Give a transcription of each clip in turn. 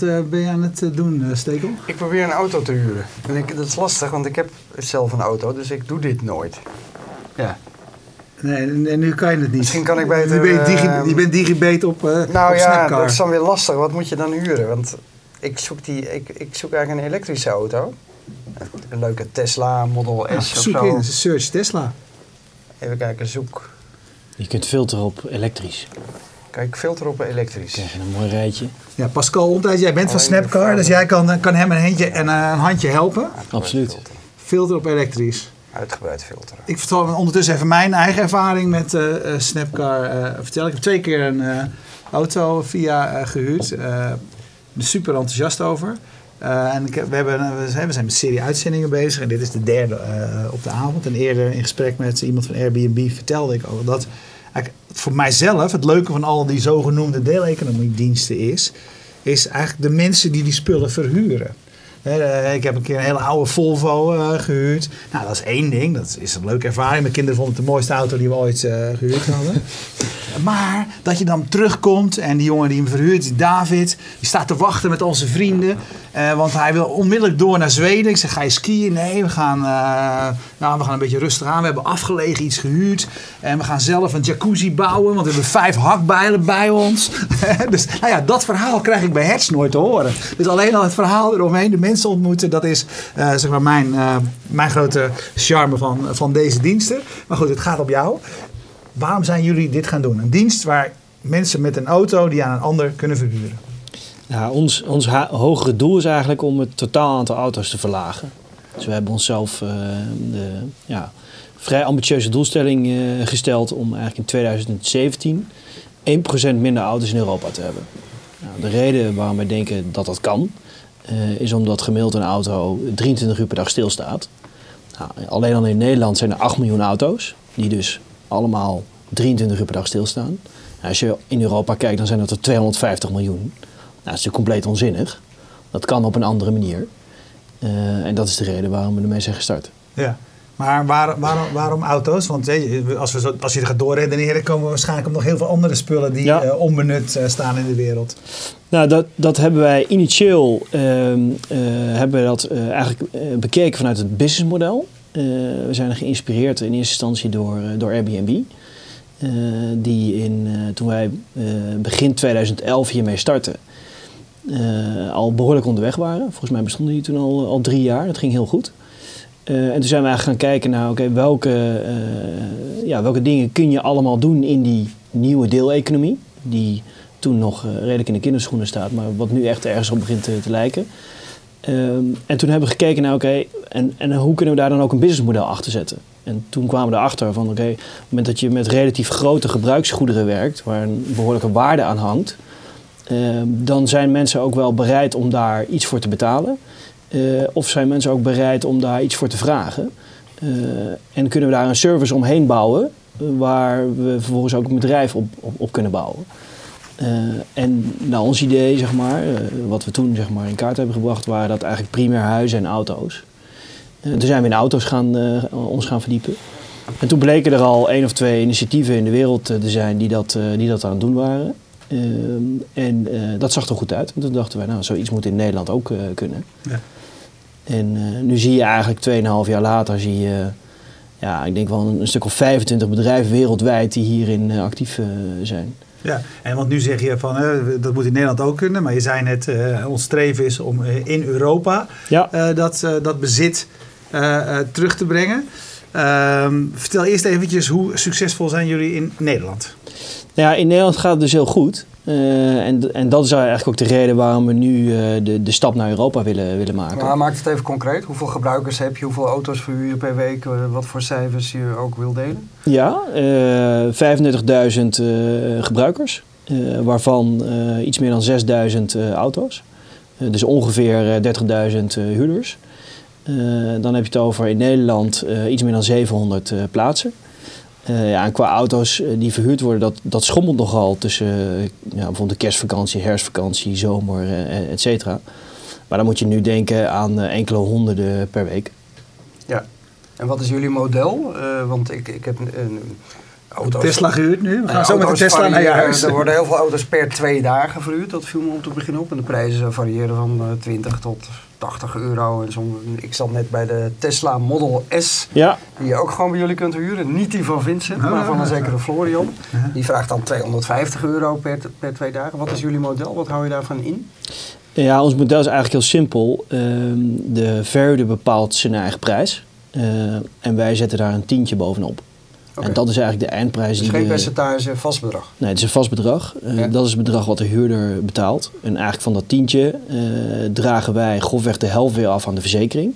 Wat ben je aan het doen, Stekel? Ik probeer een auto te huren. En ik, dat is lastig, want ik heb zelf een auto, dus ik doe dit nooit. Ja. Nee, en nu kan je het niet. Misschien kan ik beter... Je bent, digi, je bent digibet op uh, Nou op ja, dat is dan weer lastig. Wat moet je dan huren? Want ik zoek, die, ik, ik zoek eigenlijk een elektrische auto. Een leuke Tesla Model S of zoek in, search Tesla. Even kijken, zoek. Je kunt filteren op elektrisch. Kijk, filter op elektrisch. Krijg je een mooi rijtje. Ja, Pascal Ontijs, jij bent van Snapcar, dus jij kan, kan hem een handje, en een handje helpen. Absoluut. Filter op elektrisch uitgebreid filteren. Ik vertel ondertussen even mijn eigen ervaring met uh, Snapcar. Uh, vertel. Ik heb twee keer een uh, auto via gehuurd. Ik ben super enthousiast over. en ik heb, we, hebben, we zijn, we zijn met serie uitzendingen bezig. En dit is de derde op de avond. En eerder in gesprek met iemand van Airbnb vertelde ik ook dat... Voor mijzelf het leuke van al die zogenoemde deeleconomiediensten is... is eigenlijk de mensen die die spullen verhuren. Eh, ik heb een keer een hele oude Volvo uh, gehuurd. Nou, dat is één ding. Dat is een leuke ervaring. Mijn kinderen vonden het de mooiste auto die we ooit uh, gehuurd hadden. maar dat je dan terugkomt en die jongen die hem verhuurt, die David, die staat te wachten met onze vrienden. want hij wil onmiddellijk door naar Zweden. Ik zeg, ga je skiën? Nee, we gaan, nou, we gaan een beetje rustig aan. We hebben afgelegen iets gehuurd. En we gaan zelf een jacuzzi bouwen, want we hebben vijf hakbijlen bij ons. dus nou ja, dat verhaal krijg ik bij Hertz nooit te horen. Dus alleen al het verhaal eromheen, de mensen ontmoeten. Dat is uh, zeg maar mijn, uh, mijn grote charme van, van deze diensten. Maar goed, het gaat op jou. Waarom zijn jullie dit gaan doen? Een dienst waar mensen met een auto die aan een ander kunnen verhuren. Ja, ons, ons hogere doel is eigenlijk om het totaal aantal auto's te verlagen. Dus we hebben onszelf uh, de ja, vrij ambitieuze doelstelling gesteld om eigenlijk in 2017 1% minder auto's in Europa te hebben. Nou, de reden waarom wij denken dat dat kan, uh, is omdat gemiddeld een auto 23 uur per dag stilstaat. Nou, alleen al in Nederland zijn er 8 miljoen auto's, die dus allemaal 23 uur per dag stilstaan. Nou, als je in Europa kijkt, dan zijn dat er 250 miljoen. Nou, dat is natuurlijk compleet onzinnig. Dat kan op een andere manier. Uh, en dat is de reden waarom we ermee zijn gestart. Ja. Maar waar, waarom, waarom auto's? Want als, we zo, als je er gaat doorredeneren, komen we waarschijnlijk op nog heel veel andere spullen die ja. uh, onbenut uh, staan in de wereld. Nou, dat, dat hebben wij initieel uh, hebben we dat, eigenlijk bekeken vanuit het businessmodel. we zijn geïnspireerd in eerste instantie door, door Airbnb. die in, toen wij begin 2011 hiermee startten, al behoorlijk onderweg waren. Volgens mij bestonden die toen al, al drie jaar. Dat ging heel goed. Uh, en toen zijn we eigenlijk gaan kijken naar oké, welke, uh, ja, welke dingen kun je allemaal doen in die nieuwe deeleconomie. Die toen nog uh, redelijk in de kinderschoenen staat, maar wat nu echt ergens op begint te, lijken. Um, en toen hebben we gekeken naar oké, en, en hoe kunnen we daar dan ook een businessmodel achter zetten. En toen kwamen we erachter van oké, op het moment dat je met relatief grote gebruiksgoederen werkt, waar een behoorlijke waarde aan hangt, ehm, dan zijn mensen ook wel bereid om daar iets voor te betalen. Uh, of zijn mensen ook bereid om daar iets voor te vragen? Uh, en kunnen we daar een service omheen bouwen waar we vervolgens ook een bedrijf op, op, kunnen bouwen? En nou, ons idee, zeg maar, wat we toen zeg maar, in kaart hebben gebracht, waren dat eigenlijk primair huizen en auto's. toen zijn we in auto's gaan, ons gaan verdiepen. En toen bleken er al één of twee initiatieven in de wereld te zijn die dat, die dat aan het doen waren. en dat zag er goed uit. En toen dachten wij, nou, zoiets moet in Nederland ook kunnen. Ja. En uh, nu zie je eigenlijk 2,5 jaar later, zie je, ja, ik denk wel een, een, stuk of 25 bedrijven wereldwijd die hierin uh, actief uh, zijn. Ja, en want nu zeg je van dat moet in Nederland ook kunnen, maar je zei net, ons streven is om in Europa ja. dat, dat bezit terug te brengen. Ehm, vertel eerst eventjes hoe succesvol zijn jullie in Nederland? Nou ja, in Nederland gaat het dus heel goed. Uh, en, en dat is eigenlijk ook de reden waarom we nu uh, de, de stap naar Europa willen, willen maken. Maar maak het even concreet. Hoeveel gebruikers heb je? Hoeveel auto's verhuur je per week? Wat voor cijfers je ook wil delen? Ja, uh, 35.000 gebruikers. waarvan iets meer dan 6.000 auto's. dus ongeveer 30.000 huurders. dan heb je het over in Nederland iets meer dan 700 plaatsen. Uh, ja, en qua auto's uh, die verhuurd worden, dat, dat schommelt nogal tussen uh, ja, bijvoorbeeld de kerstvakantie, herfstvakantie, zomer, et cetera. Maar dan moet je nu denken aan enkele honderden per week. Ja, en wat is jullie model? want ik, ik heb auto's. Tesla gehuurd nu. We gaan Ja, zo met de Tesla naar je huis. Er worden heel veel auto's per twee dagen verhuurd. Dat viel me op te begin op. En de prijzen variëren van eh, 20 tot 80 euro. En soms, ik zat net bij de Tesla Model S. Ja, Die je ook gewoon bij jullie kunt huren. Niet die van Vincent, maar van een zekere Florian. Die vraagt dan 250 euro per, per twee dagen. Wat is jullie model? Wat hou je daarvan in? Ja, ons model is eigenlijk heel simpel. Ehm, de verhuurder bepaalt zijn eigen prijs. Eh, en wij zetten daar een tientje bovenop. En dat is eigenlijk de eindprijs. Dus die geen percentage, vast bedrag. Nee, het is een vast bedrag. Eh, Ja. Dat is het bedrag wat de huurder betaalt. En eigenlijk van dat tientje eh, dragen wij grofweg de helft weer af aan de verzekering.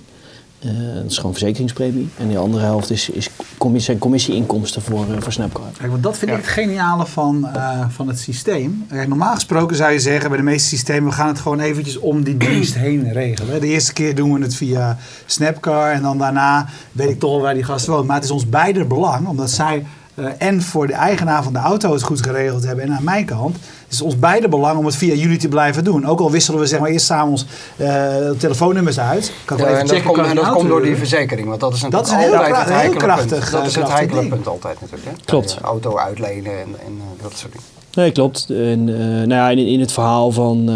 Eh, dat is gewoon verzekeringspremie. En de andere helft is, is commissie, zijn commissieinkomsten voor, eh, voor Snapcard. Kijk, want dat vind Ja. ik het geniale van, eh, van het systeem. Kijk, normaal gesproken zou je zeggen, bij de meeste systemen, we gaan het gewoon eventjes om die dienst heen regelen. De eerste keer doen we het via Snapcar en dan daarna weet ik toch wel waar die gast woont. Maar het is ons beider belang, omdat zij eh, en voor de eigenaar van de auto het goed geregeld hebben en aan mijn kant. Het is ons beide belang om het via jullie te blijven doen. Ook al wisselen we zeg maar eerst s'avonds eh, telefoonnummers uit. Kan ik wel even en dat checken, komt, en dat een door die verzekering. Want dat is natuurlijk Dat is een heel altijd kra- het heel heikele krachtig, punt. Dat eh, is het heikele ding. punt altijd natuurlijk. Hè? Klopt. Auto uitlenen en, en dat soort dingen. Nee, klopt. En nou ja, in, in het verhaal van eh,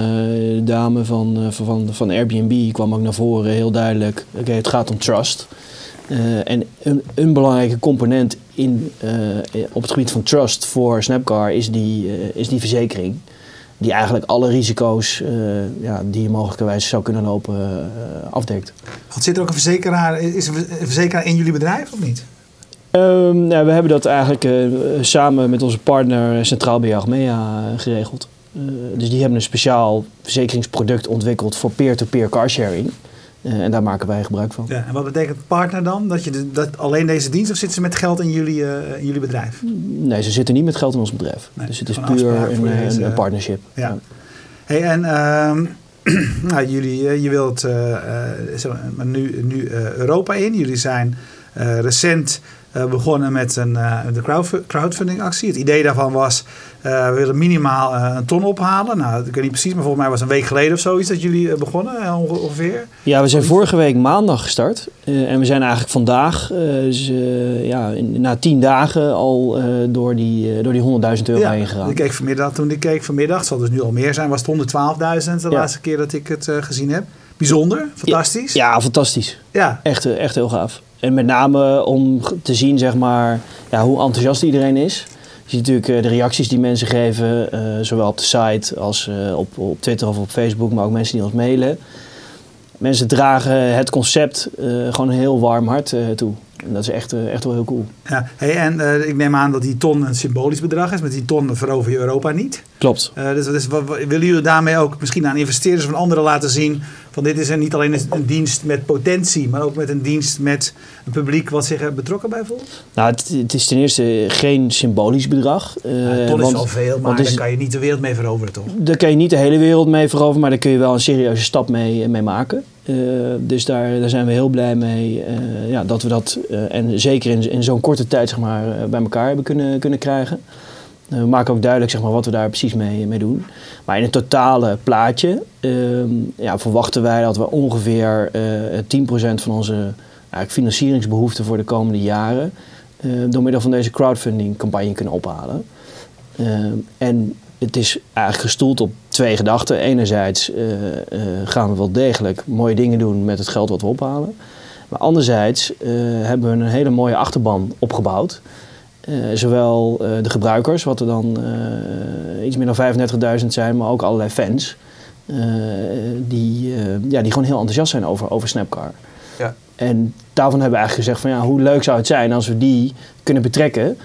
de dame van, van, van, van Airbnb kwam ook naar voren heel duidelijk. Oké, het gaat om trust. Eh, en een, een belangrijke component in, eh, op het gebied van trust voor Snapcar is die, eh, is die verzekering. Die eigenlijk alle risico's ja, die je mogelijkerwijs zou kunnen lopen afdekt. Want zit er ook een verzekeraar, is er een verzekeraar in jullie bedrijf of niet? Ehm, nou, we hebben dat eigenlijk samen met onze partner Centraal Achmea eh, geregeld. Dus die hebben een speciaal verzekeringsproduct ontwikkeld voor peer-to-peer carsharing. Eh, en daar maken wij gebruik van. Ja, en wat betekent partner dan? Dat je de, dat alleen deze dienst of zitten ze met geld in jullie, eh, in jullie bedrijf? Nee, ze zitten niet met geld in ons bedrijf. Nee, dus het is puur een, eh, deze- een, partnership. Ja. Hey, en ehm, nou, jullie, je wilt zo, maar nu, nu Europa in. Jullie zijn recent eh, begonnen met een, eh, de crowdf- crowdfunding actie. Het idee daarvan was, eh, we willen minimaal een ton ophalen. Nou, ik weet niet precies, maar volgens mij was het een week geleden of zoiets dat jullie begonnen onge- ongeveer. Ja, we zijn vorige week maandag gestart. En we zijn eigenlijk vandaag, dus, ja, in- na tien dagen al door die, door die 100.000 euro heen gegaan. ik keek vanmiddag, toen ik keek vanmiddag, het zal dus nu al meer zijn, was het 112.000 de Ja. laatste keer dat ik het gezien heb. Bijzonder, fantastisch. Ja, fantastisch. ja. Echt, echt heel gaaf. En met name om te zien zeg maar, ja, hoe enthousiast iedereen is. Je ziet natuurlijk eh, de reacties die mensen geven, eh, zowel op de site als eh, op, op Twitter of op Facebook, maar ook mensen die ons mailen. Mensen dragen het concept gewoon een heel warm hart toe. En dat is echt, eh, echt wel heel cool. Ja, hey, en eh, ik neem aan dat die ton een symbolisch bedrag is. Met die ton verover je Europa niet. Klopt. Eh, dus, dus wat, wat- willen jullie daarmee ook misschien aan investeerders van anderen laten zien... van dit is er niet alleen een, een dienst met potentie... maar ook met een dienst met een publiek wat zich er betrokken bij voelt? Nou, het, het is ten eerste geen symbolisch bedrag. Ja, ton is want- wel veel, maar daar is- kan je niet de wereld mee veroveren, toch? Daar kan je niet de hele wereld mee veroveren, maar daar kun je wel een serieuze stap mee, mee maken. Eh, dus daar, daar zijn we heel blij mee eh, ja, dat we dat, eh, en zeker in, in zo'n korte tijd zeg maar, bij elkaar hebben kunnen, kunnen krijgen. We maken ook duidelijk zeg maar, wat we daar precies mee, mee doen. Maar in het totale plaatje ehm, ja, verwachten wij dat we ongeveer eh 10% van onze financieringsbehoeften voor de komende jaren door middel van deze crowdfunding campagne kunnen ophalen. Ehm, en het is eigenlijk gestoeld op twee gedachten. Enerzijds eh, eh, gaan we wel degelijk mooie dingen doen met het geld wat we ophalen. Maar anderzijds eh, hebben we een hele mooie achterban opgebouwd. Zowel de gebruikers, wat er dan iets meer dan 35.000 zijn, maar ook allerlei fans. die, ja, die gewoon heel enthousiast zijn over, over Snapcar. Ja. En daarvan hebben we eigenlijk gezegd van ja, hoe leuk zou het zijn als we die kunnen betrekken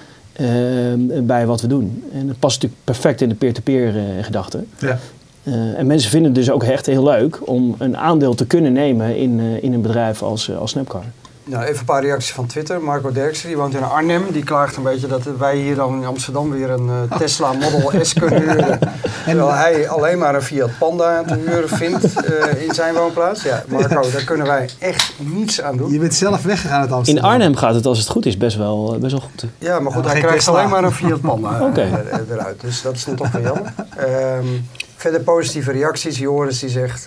bij wat we doen. En dat past natuurlijk perfect in de peer-to-peer eh, gedachte. Ja. Eh, en mensen vinden het dus ook echt heel leuk om een aandeel te kunnen nemen in, eh, in een bedrijf als, eh, als Snapcar. Nou, even een paar reacties van Twitter. Marco Derksen, die woont in Arnhem. Die klaagt een beetje dat wij hier dan in Amsterdam weer een eh, Tesla Model S kunnen huren. Terwijl hij alleen maar een Fiat Panda te huren vindt eh, in zijn woonplaats. Ja, Marco, daar kunnen wij echt niets aan doen. Je bent zelf weggegaan uit In Amsterdam. Arnhem gaat het als het goed is best wel, eh, best wel goed. Ja, maar goed, Ja, hij krijgt Tesla. alleen maar een Fiat Panda Oké. eruit. Dus dat is dan toch wel jammer. Ehm, verder positieve reacties. Joris die zegt,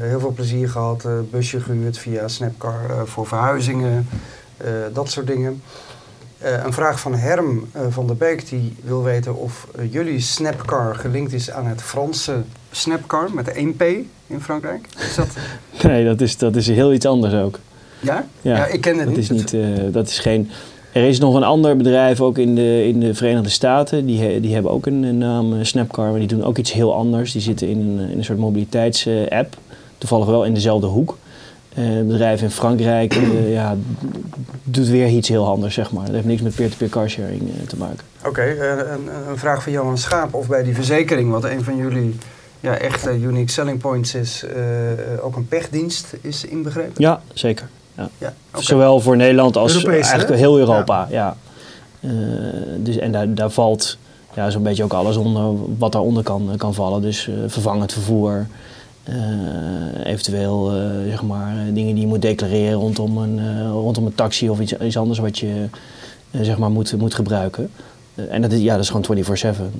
heel veel plezier gehad. eh, busje gehuurd via Snapcar eh, voor verhuizingen. eh, dat soort dingen. Een vraag van Herm van der Beek die wil weten of jullie Snapcar gelinkt is aan het Franse Snapcar met de 1P in Frankrijk. Is dat... Nee, dat is, dat is heel iets anders ook. Ja? Ja, ja ik ken het dat niet. Is niet dat is geen... Er is nog een ander bedrijf, ook in de, in de Verenigde Staten. Die, die hebben ook een, een naam, Snapcar, maar die doen ook iets heel anders. Die zitten in een, in een soort mobiliteitsapp. Toevallig wel in dezelfde hoek. Uh, bedrijf in Frankrijk uh, ja, doet weer iets heel anders, zeg maar. Dat heeft niks met peer-to-peer carsharing uh, te maken. Oké, een, een, vraag van Johan Schaap. Of bij die verzekering, wat een van jullie ja, echte unique selling points is, ook een pechdienst is inbegrepen? Ja, zeker. Ja. ja okay. Zowel voor Nederland als Europees, eigenlijk heel Europa. Ja. ja. dus, en daar, daar valt ja, zo'n beetje ook alles onder wat daaronder kan, kan vallen. Dus vervangend vervoer, uh, eventueel uh, zeg maar, dingen die je moet declareren rondom een, uh, rondom een taxi of iets, iets anders wat je zeg maar moet, moet gebruiken. en dat is, ja, dat is gewoon 24-7.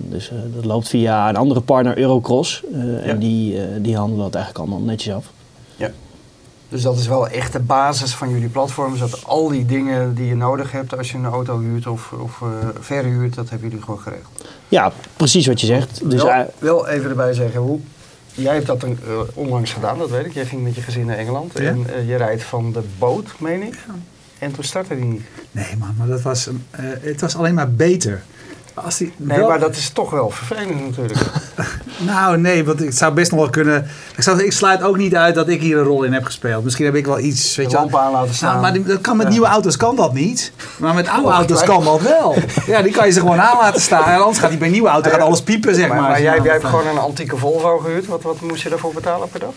Dus dat loopt via een andere partner, Eurocross. Ja. En die, die handelen dat eigenlijk allemaal netjes af. Dus dat is wel echt de basis van jullie platform. Dat al die dingen die je nodig hebt als je een auto huurt of, of verhuurt, dat hebben jullie gewoon geregeld. Ja, precies wat je zegt. Dus wel, wel even erbij zeggen, hoe Jij hebt dat een, uh, onlangs gedaan, dat weet ik. Jij ging met je gezin naar Engeland ja? en uh, je rijdt van de boot, meen ik. Ja. En toen startte die niet. Nee man, maar dat was, uh, het was alleen maar beter. Als die nee, wel... maar dat is toch wel vervelend natuurlijk. nou, nee, want ik zou best nog wel kunnen. Ik, zou, ik sluit ook niet uit dat ik hier een rol in heb gespeeld. Misschien heb ik wel iets. Weet je, lamp aan laten staan. Nou, maar die, dat kan met nieuwe auto's kan dat niet. Maar met oude auto's kan dat wel. Ja, die kan je ze gewoon aan laten staan. En anders gaat die bij nieuwe auto gaat alles piepen, zeg maar. Maar, maar jij, jij hebt gewoon een antieke Volvo gehuurd. Wat, wat moest je daarvoor betalen per dag?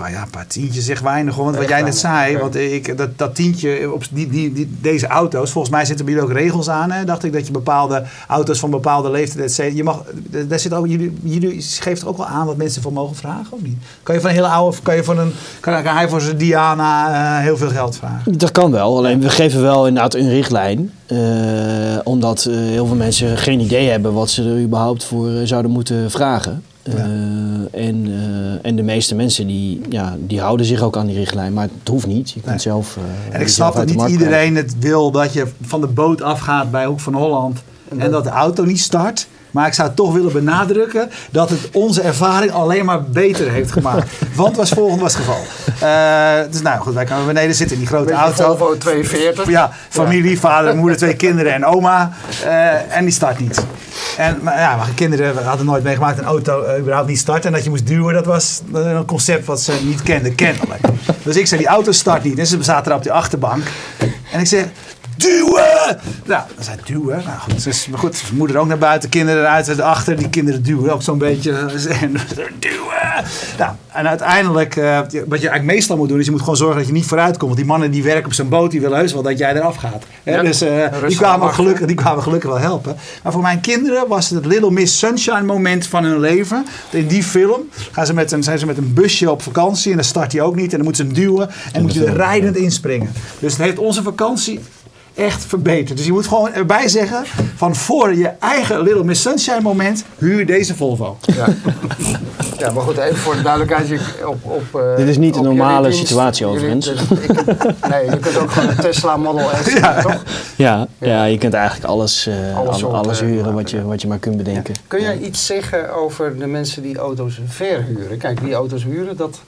Paar, ja, een paar tientjes zeg weinig. Want wat jij net zei, want ik, dat, dat tientje op die, die, die, deze auto's, volgens mij zitten er hier ook regels aan. Hè? Dacht ik dat je bepaalde auto's van bepaalde leeftijd, je mag, daar zit ook, jullie, jullie geeft ook wel aan wat mensen voor mogen vragen, of niet? Kan je van een hele oude, kan je van een, kan, kan hij voor zijn Diana uh, heel veel geld vragen? Dat kan wel, alleen we geven wel inderdaad een richtlijn. Uh, omdat uh, heel veel mensen geen idee hebben wat ze er überhaupt voor zouden moeten vragen. Ja. Uh, en, uh, en de meeste mensen die, ja, die houden zich ook aan die richtlijn, maar het hoeft niet. Je kunt nee. zelf. Uh, en ik snap dat niet iedereen het wil dat je van de boot afgaat bij Hoek van Holland en, en dat de auto niet start. Maar ik zou toch willen benadrukken dat het onze ervaring alleen maar beter heeft gemaakt. Want was volgende was het geval. Uh, dus nou goed, wij komen beneden zitten in die grote auto. Volvo 42. Ja, familie, vader, moeder, twee kinderen en oma. Uh, en die start niet. En maar, ja, mijn kinderen we hadden nooit meegemaakt een auto uh, überhaupt niet starten. En dat je moest duwen, dat was een concept wat ze niet kenden, kennelijk. Dus ik zei, die auto start niet. En ze zaten er op die achterbank. En ik zeg, duwen! Nou, dat zei duwen. Nou goed, dus, maar goed, moeder ook naar buiten, kinderen eruit, achter. Die kinderen duwen ook zo'n beetje. En, duwen! Nou, en uiteindelijk, uh, wat je eigenlijk meestal moet doen, is je moet gewoon zorgen dat je niet vooruit komt. Want die mannen die werken op zijn boot, die willen heus wel dat jij eraf gaat. Ja, dus uh, die, kwamen gelukkig, die kwamen gelukkig wel helpen. Maar voor mijn kinderen was het het Little Miss Sunshine moment van hun leven. In die film gaan ze met een, zijn ze met een busje op vakantie en dan start hij ook niet. En dan moeten ze hem duwen en moet je er rijdend inspringen. Dus het heeft onze vakantie echt verbeterd. Dus je moet gewoon erbij zeggen: van voor je eigen Little Miss Sunshine moment, huur deze Volvo. Ja, ja maar goed, even voor de duidelijkheid. Op, op, uh, Dit is niet een normale situatie overigens. Dus, nee, je kunt ook gewoon een Tesla Model S, ja. toch? Ja, ja, ja. je kunt eigenlijk alles, uh, alles, alles, huren wat je, wat je maar kunt bedenken. Kun jij iets zeggen over de mensen die auto's verhuren? Kijk, die auto's huren, dat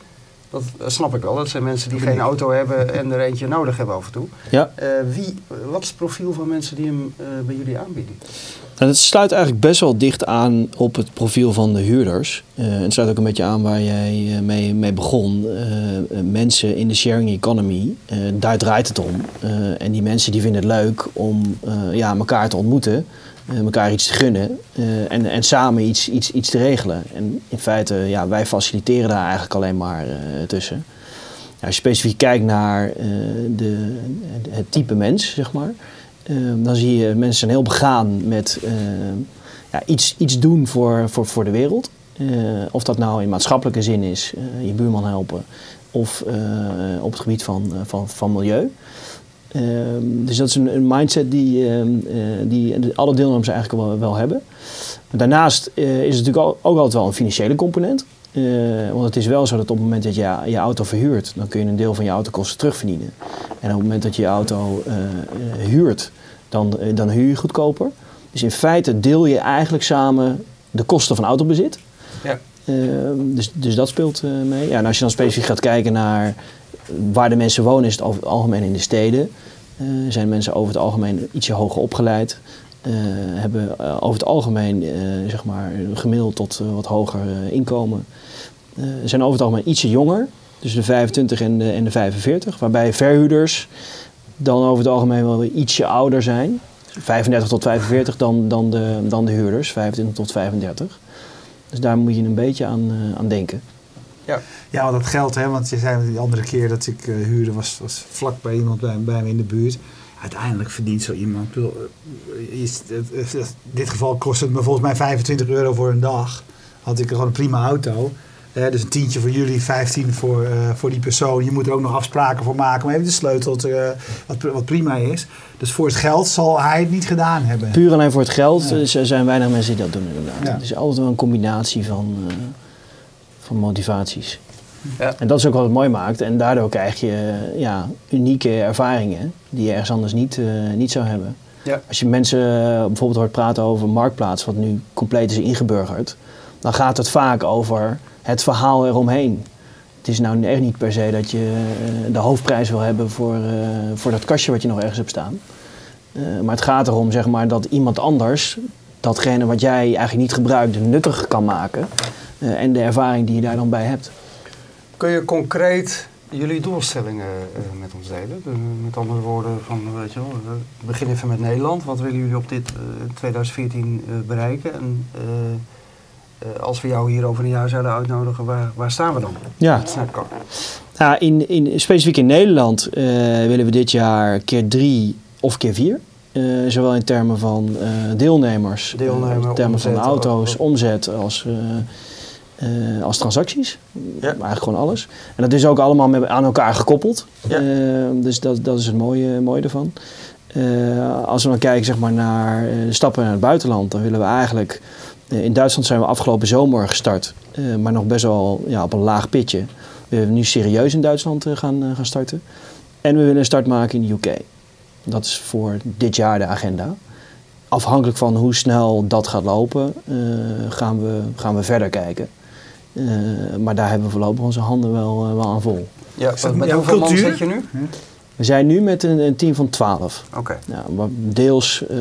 dat snap ik wel. Dat zijn mensen die geen auto hebben en er eentje nodig hebben af en toe. Ja. Uh, wie, wat is het profiel van mensen die hem uh, bij jullie aanbieden? Nou, het sluit eigenlijk best wel dicht aan op het profiel van de huurders. Uh, het sluit ook een beetje aan waar jij mee, mee begon. mensen in de sharing economy, daar draait het om. en die mensen die vinden het leuk om ja, elkaar te ontmoeten. Elkaar iets te gunnen en, en samen iets, iets, iets te regelen. En in feite, ja, wij faciliteren daar eigenlijk alleen maar tussen. Als je specifiek kijkt naar de, het type mens, zeg maar, dan zie je mensen zijn heel begaan met ja, iets, iets doen voor, voor, voor de wereld. of dat nou in maatschappelijke zin is, je buurman helpen, of op het gebied van, van, van milieu. Ehm, dus dat is een, mindset die, die alle deelnemers eigenlijk wel, wel hebben. daarnaast is het natuurlijk ook, altijd wel een financiële component. Eh, want het is wel zo dat op het moment dat je je auto verhuurt, dan kun je een deel van je autokosten terugverdienen. En op het moment dat je je auto eh, huurt, dan, eh, dan huur je goedkoper. Dus in feite deel je eigenlijk samen de kosten van autobezit. Ja. Eh, dus, dus dat speelt mee. Ja, en als je dan specifiek gaat kijken naar waar de mensen wonen, is het over het algemeen in de steden. Zijn mensen over het algemeen ietsje hoger opgeleid. Eh, hebben eh, over het algemeen eh, zeg maar gemiddeld tot wat hoger eh, inkomen. Eh, zijn over het algemeen ietsje jonger, dus de 25 en de, en de 45. Waarbij verhuurders dan over het algemeen wel weer ietsje ouder zijn. 35 tot 45 dan, dan, de, dan de huurders, 25 tot 35. Dus daar moet je een beetje aan, eh, aan denken. Ja, want dat geldt, hè, want je zei die andere keer dat ik eh, huurde, was, was vlak bij iemand bij, bij me in de buurt. Uiteindelijk verdient zo iemand. ik bedoel, eh, is, in dit geval kost het me volgens mij 25 euro voor een dag. Had ik gewoon een prima auto. Eh, dus een tientje voor jullie, 15 voor, eh, voor die persoon. Je moet er ook nog afspraken voor maken. Maar even de sleutel, wat, wat prima is. Dus voor het geld zal hij het niet gedaan hebben. Puur alleen voor het geld Ja. zijn weinig mensen die dat doen inderdaad. Ja. Het is altijd wel een combinatie van, eh, van motivaties. Ja. En dat is ook wat het mooi maakt. En daardoor krijg je ja, unieke ervaringen die je ergens anders niet, eh, niet zou hebben. Ja. Als je mensen eh, bijvoorbeeld hoort praten over Marktplaats, wat nu compleet is ingeburgerd, dan gaat het vaak over het verhaal eromheen. Het is nou echt niet per se dat je eh, de hoofdprijs wil hebben voor, voor dat kastje wat je nog ergens hebt staan. Maar het gaat erom zeg maar, dat iemand anders datgene wat jij eigenlijk niet gebruikt nuttig kan maken. en de ervaring die je daar dan bij hebt. Kun je concreet jullie doelstellingen eh, met ons delen? De- met andere woorden, van, weet je wel, we beginnen even met Nederland. Wat willen jullie op dit eh, 2014 eh, bereiken? En eh, eh, als we jou hier over een jaar zouden uitnodigen, waar, waar staan we dan? Ja. Nou, in, in, specifiek in Nederland eh, willen we dit jaar keer drie of keer vier. Eh, zowel in termen van eh, deelnemers, Deelnemer, eh, in termen van omzet, auto's, ook. omzet als, eh, als transacties. Ja. Eigenlijk gewoon alles. En dat is ook allemaal met, aan elkaar gekoppeld. Ja. Eh, dus dat, dat is het mooie, mooie ervan. Eh, als we dan kijken zeg maar, naar stappen naar het buitenland, dan willen we eigenlijk. in Duitsland zijn we afgelopen zomer gestart, maar nog best wel ja, op een laag pitje. We willen nu serieus in Duitsland gaan, gaan starten. En we willen een start maken in de UK. Dat is voor dit jaar de agenda. Afhankelijk van hoe snel dat gaat lopen, gaan, we, gaan we verder kijken. Eh, maar daar hebben we voorlopig onze handen wel, eh, wel aan vol. Ja, met hoeveel man zit je nu? We zijn nu met een, een team van 12. Oké. Ja, wat deels eh,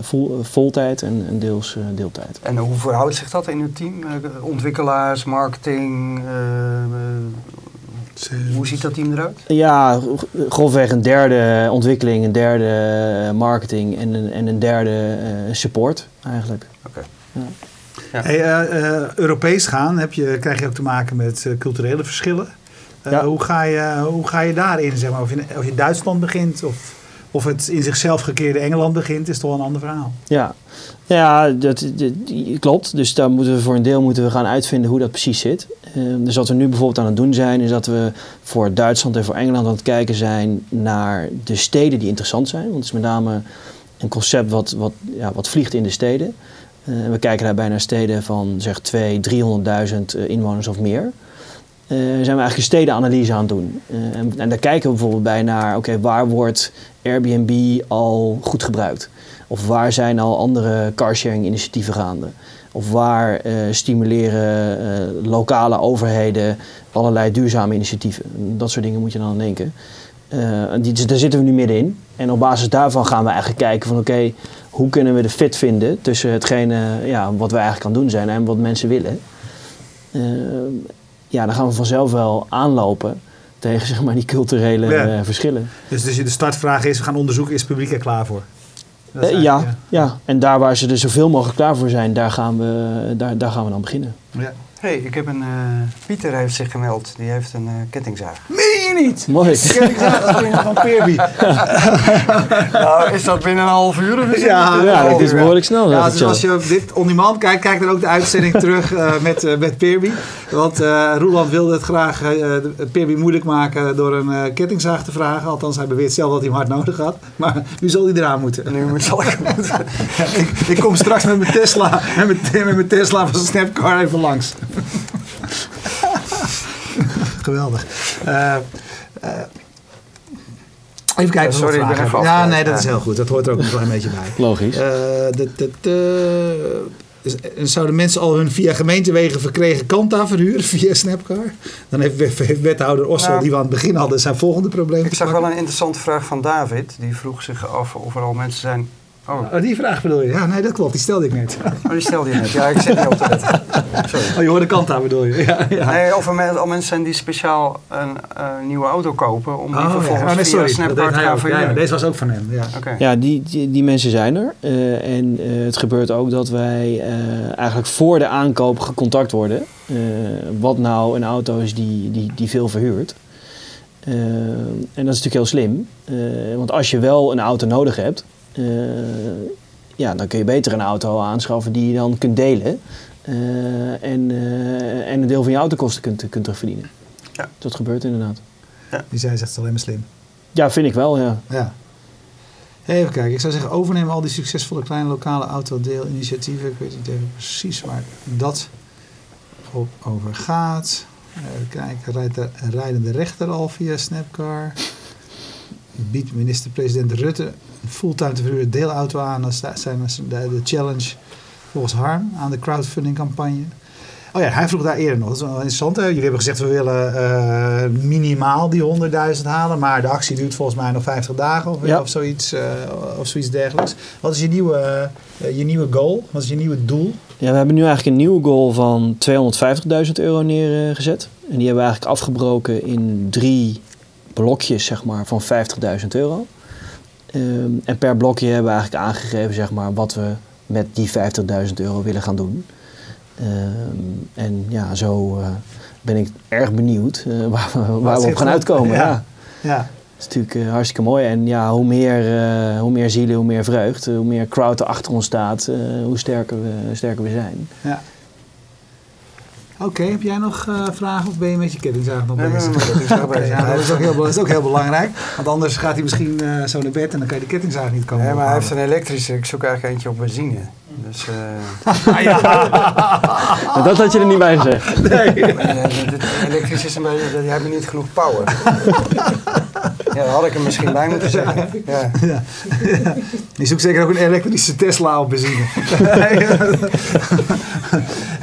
vol, voltijd en, en deels eh, deeltijd. En hoe verhoudt zich dat in uw team? Ontwikkelaars, marketing, hoe ziet dat team eruit? Ja, grofweg een derde ontwikkeling, een derde marketing en een, en een derde eh, support eigenlijk. Oké. Ja. Hey, eh, eh, Europees gaan heb je, krijg je ook te maken met eh, culturele verschillen. Ja. hoe, ga je, hoe ga je daarin? Zeg maar? of, je, of je Duitsland begint of, of het in zichzelf gekeerde Engeland begint, is toch een ander verhaal. Ja, ja dat, klopt. Dus daar moeten we voor een deel moeten we gaan uitvinden hoe dat precies zit. Eh, dus wat we nu bijvoorbeeld aan het doen zijn, is dat we voor Duitsland en voor Engeland aan het kijken zijn naar de steden die interessant zijn. Want het is met name een concept wat, wat, ja, wat vliegt in de steden. Eh, we kijken daarbij naar steden van zeg 200.000, 300.000 eh, inwoners of meer. Eh, zijn we eigenlijk een stedenanalyse aan het doen. En, daar kijken we bijvoorbeeld bij naar, oké, waar wordt Airbnb al goed gebruikt? Of waar zijn al andere carsharing initiatieven gaande? Of waar stimuleren lokale overheden allerlei duurzame initiatieven? Dat soort dingen moet je dan aan denken. Eh, die, daar zitten we nu middenin. En op basis daarvan gaan we eigenlijk kijken van oké, hoe kunnen we de fit vinden tussen hetgene ja, wat we eigenlijk aan doen zijn en wat mensen willen. Eh, ja, dan gaan we vanzelf wel aanlopen tegen zeg maar, die culturele Ja. eh, verschillen. Dus, dus de startvraag is, we gaan onderzoeken, is het publiek er klaar voor? Eigenlijk, ja, ja, en daar waar ze er zoveel mogelijk klaar voor zijn, daar gaan we, daar, daar gaan we dan beginnen. ja. Hey, ik heb een... eh, Pieter heeft zich gemeld. Die heeft een eh, kettingzaag. Meen je niet? Mooi. Dat is van Peerby. nou, is dat binnen een half uur? Of is het Ja, niet? Ja, dat is behoorlijk snel. Ja, dus als je op dit on demand kijkt, kijk dan ook de uitzending terug eh, met, eh, met Peerby. Want eh Roeland wilde het graag eh de- Peerby moeilijk maken door een eh, kettingzaag te vragen. Althans, hij beweert zelf dat hij hem hard nodig had. Maar nu zal hij eraan moeten. Nu moet zal ik moeten. ik, ik kom straks met mijn Tesla, met mijn, met mijn Tesla van Snapcar even langs. Geweldig. Uh, Even kijken. Sorry, ik ben even Ja, nee, dat is heel goed. Dat hoort er ook nog een beetje bij. Logisch. Dus, zouden mensen al hun via gemeentewegen verkregen kanta verhuren via Snapcar? Dan heeft wethouder Ossel, nou, die we aan het begin hadden, zijn volgende probleem. Ik zag wel een interessante vraag van David. Die vroeg zich af of er al mensen zijn Oh. oh. die vraag bedoel je? Ja, nee, dat klopt. Die stelde ik net. Oh, die stelde je net. Ja, ik zit niet op te letten. Sorry. Oh, je hoorde kant aan bedoel je? Ja, ja. Nee, of er al mensen zijn die speciaal een uh, nieuwe auto kopen om die oh, vervolgens ja. oh, nee, sorry. via Snapcard te gaan verhuren. Ja, deze was ook van hem. Ja, okay. ja die, die, die, mensen zijn er. Uh, en uh, het gebeurt ook dat wij eigenlijk voor de aankoop gecontact worden. wat nou een auto is die, die, die veel verhuurt. en dat is natuurlijk heel slim. want als je wel een auto nodig hebt, ja, dan kun je beter een auto aanschaffen die je dan kunt delen. Uh, en, uh, en een deel van je autokosten kunt, kunt terugverdienen. Ja. Dat gebeurt inderdaad. Ja. Die zijn zegt alleen maar slim. Ja, vind ik wel, ja. ja. Even kijken, ik zou zeggen overnemen al die succesvolle kleine lokale autodeelinitiatieven. Ik weet niet even precies waar dat over gaat. Even kijken, rijdt de rijdende rechter al via Snapcar? Biedt minister-president Rutte fulltime te verhuren deelauto aan. Dat zijn de, challenge volgens Harm aan de crowdfunding campagne. Oh ja, hij vroeg daar eerder nog. Dat is wel interessant. Jullie hebben gezegd we willen uh, minimaal die 100.000 halen. Maar de actie duurt volgens mij nog 50 dagen of, of, zoiets, uh, of zoiets dergelijks. Wat is je nieuwe, uh, je nieuwe goal? Wat is je nieuwe doel? Ja, we hebben nu eigenlijk een nieuwe goal van 250.000 euro neergezet. En die hebben we eigenlijk afgebroken in drie blokjes zeg maar, van 50.000 euro. Ehm, en per blokje hebben we eigenlijk aangegeven zeg maar, wat we met die 50.000 euro willen gaan doen. Ehm, en ja, zo uh, ben ik erg benieuwd uh, waar, we, waar we op gaan uitkomen. Ja. ja. Dat is natuurlijk uh, hartstikke mooi. En ja, hoe meer, hoe meer zielen, hoe meer vreugd. hoe meer crowd er achter ons staat, hoe sterker we, sterker we zijn. Ja. Oké, heb jij nog uh, vragen of ben je met je kettingzaag nog bezig? ja, dat, is ook heel, dat is ook heel belangrijk. Want anders gaat hij misschien uh, zo naar bed en dan kan je de kettingzaag niet komen. Nee, maar hij heeft een elektrische. Ik zoek eigenlijk eentje op benzine. Dus, uh... ja. dat had je er niet bij gezegd. Nee. elektrisch is een beetje, die hebben niet genoeg power. ja, dat had ik hem misschien bij moeten zeggen. Ja. Ja. Je zoekt zeker ook een elektrische Tesla op benzine.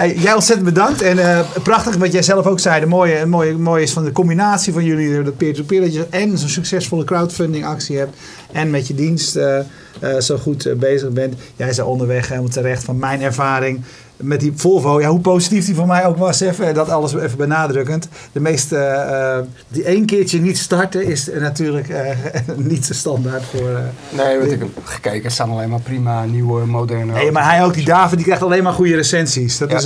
hey, jij ontzettend bedankt. En uh, prachtig wat jij zelf ook zei. De mooie, mooie, mooie is van de combinatie van jullie, de peer-to-peer, dat je en zo'n succesvolle crowdfunding actie hebt. En met je dienst uh, uh, zo goed bezig bent. Jij zei onderweg helemaal terecht van mijn ervaring met die Volvo, ja, hoe positief die voor mij ook was, even, dat alles even benadrukkend. De meeste, uh, die één keertje niet starten is natuurlijk uh, niet de standaard voor... Uh, nee, wat ik heb gekeken, het staan alleen maar prima, nieuwe, moderne Nee, maar hij ook, die David, die krijgt alleen maar goede recensies. Dat is,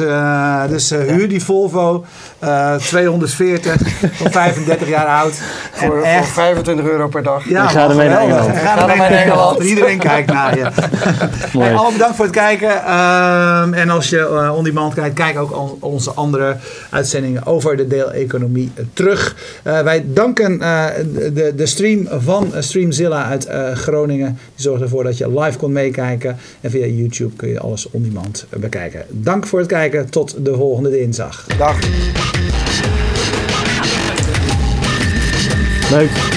dus huur die Volvo, 240, van 35 jaar oud. Voor, echt, voor 25 euro per dag. Ja, ga ermee naar Engeland. Ga ermee naar Engeland. Iedereen kijkt naar je. Mooi. Hey, allemaal bedankt voor het kijken. Ehm, en als je uh, on demand kijkt, kijk ook onze andere uitzendingen over de deeleconomie terug. Uh, wij danken uh, de, de stream van Streamzilla uit Groningen. Die zorgt ervoor dat je live kon meekijken. En via YouTube kun je alles on demand bekijken. Dank voor het kijken. Tot de volgende dinsdag. Dag. Leuk.